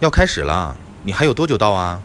要开始了你还有多久到啊？